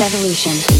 Evolution.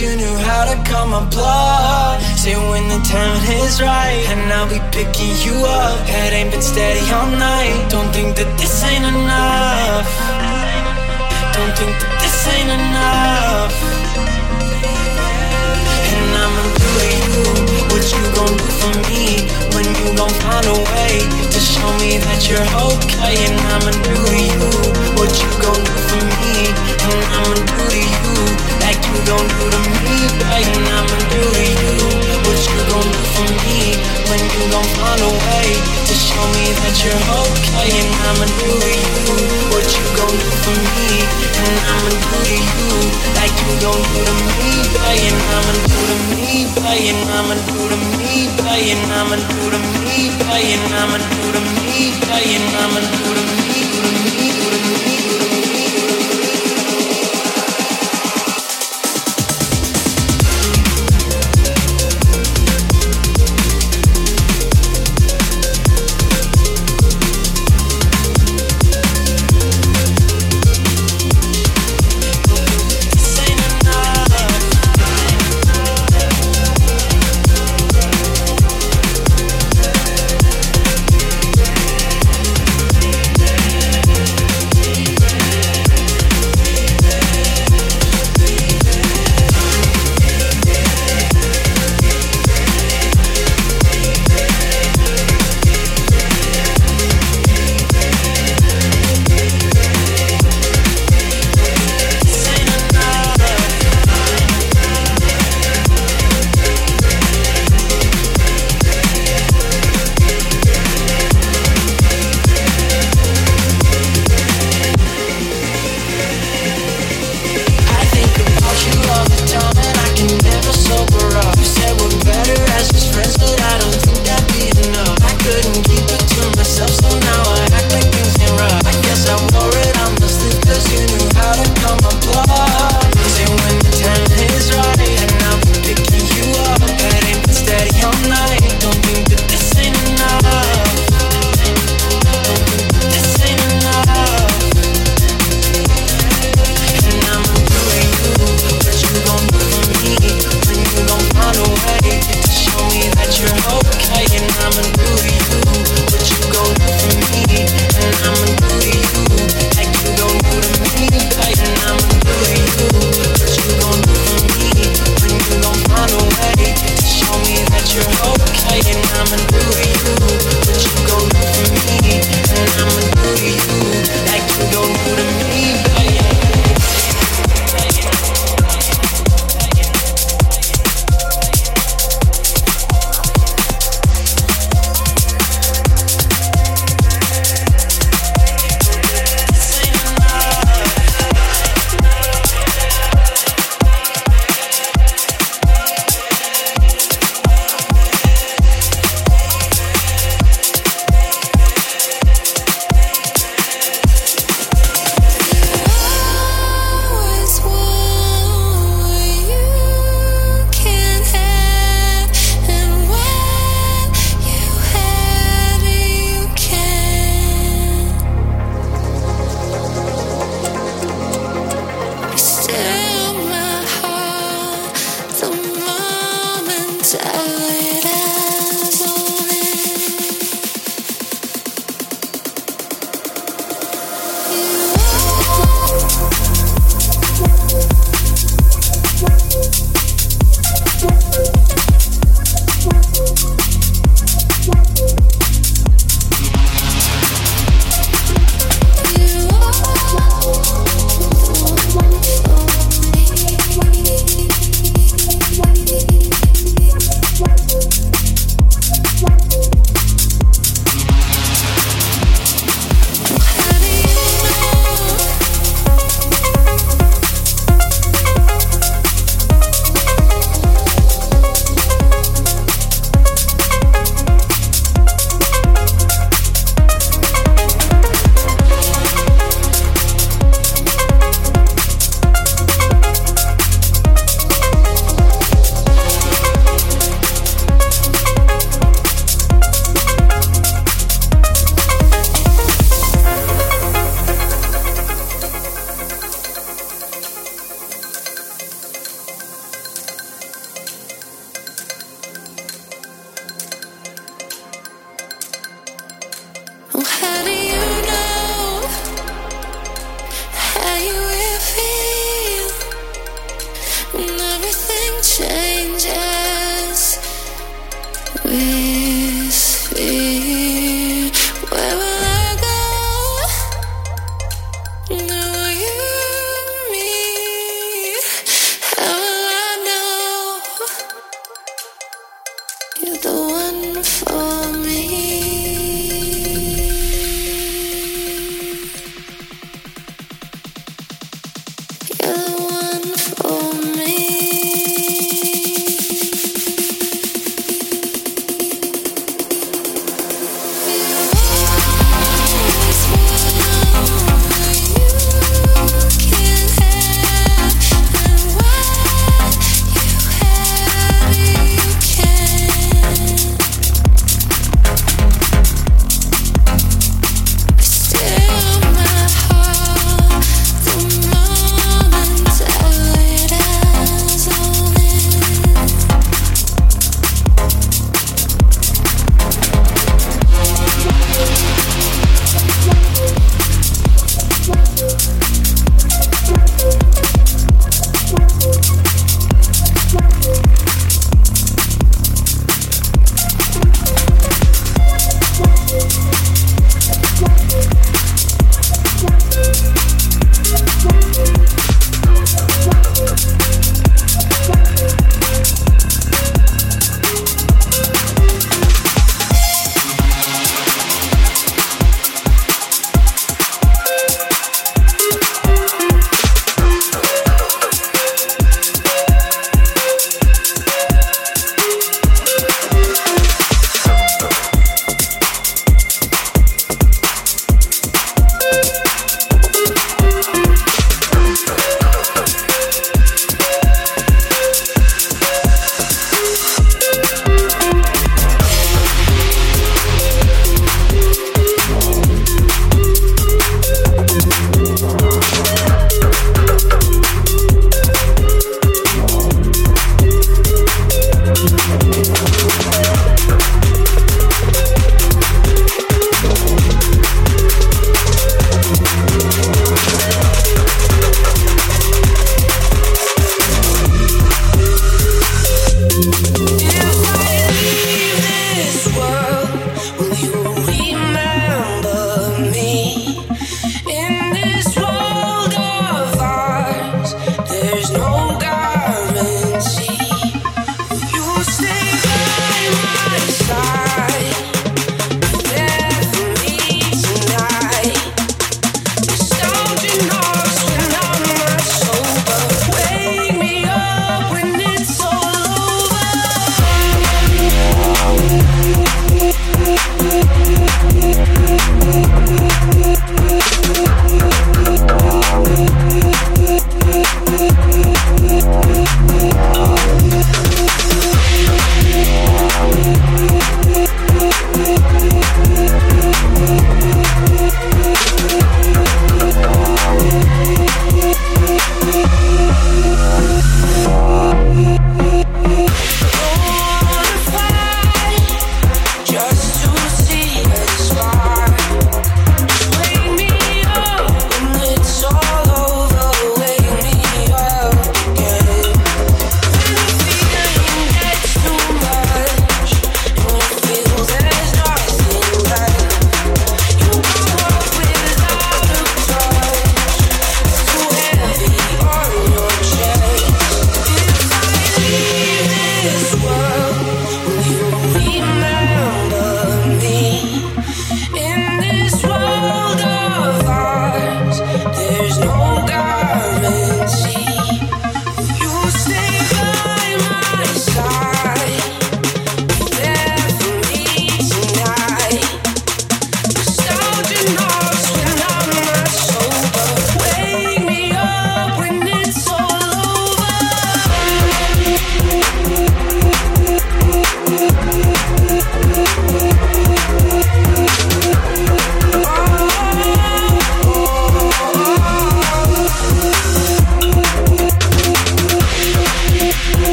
You knew how to calm my blood. Say when the time is right, and I'll be picking you up. Head ain't been steady all night. Don't think that this ain't enough. Don't think that this ain't enough. And I'ma do to you what you gon' do for me when you gon' find a way to show me that you're okay. And I'ma do to you what you gon' do for me, and I'ma do to you gon' do to me, babe. I'ma do to you what you gon' do for me when you gon' find a way to show me that you're okay. And I'ma do to you what you gon' do for me, and I'ma do to you like you gon' do to me. And I'ma do to me. And I'ma do to me. And I'ma do to me. And I'ma do to me. And I'ma do to me, do to me, do to me, do to me.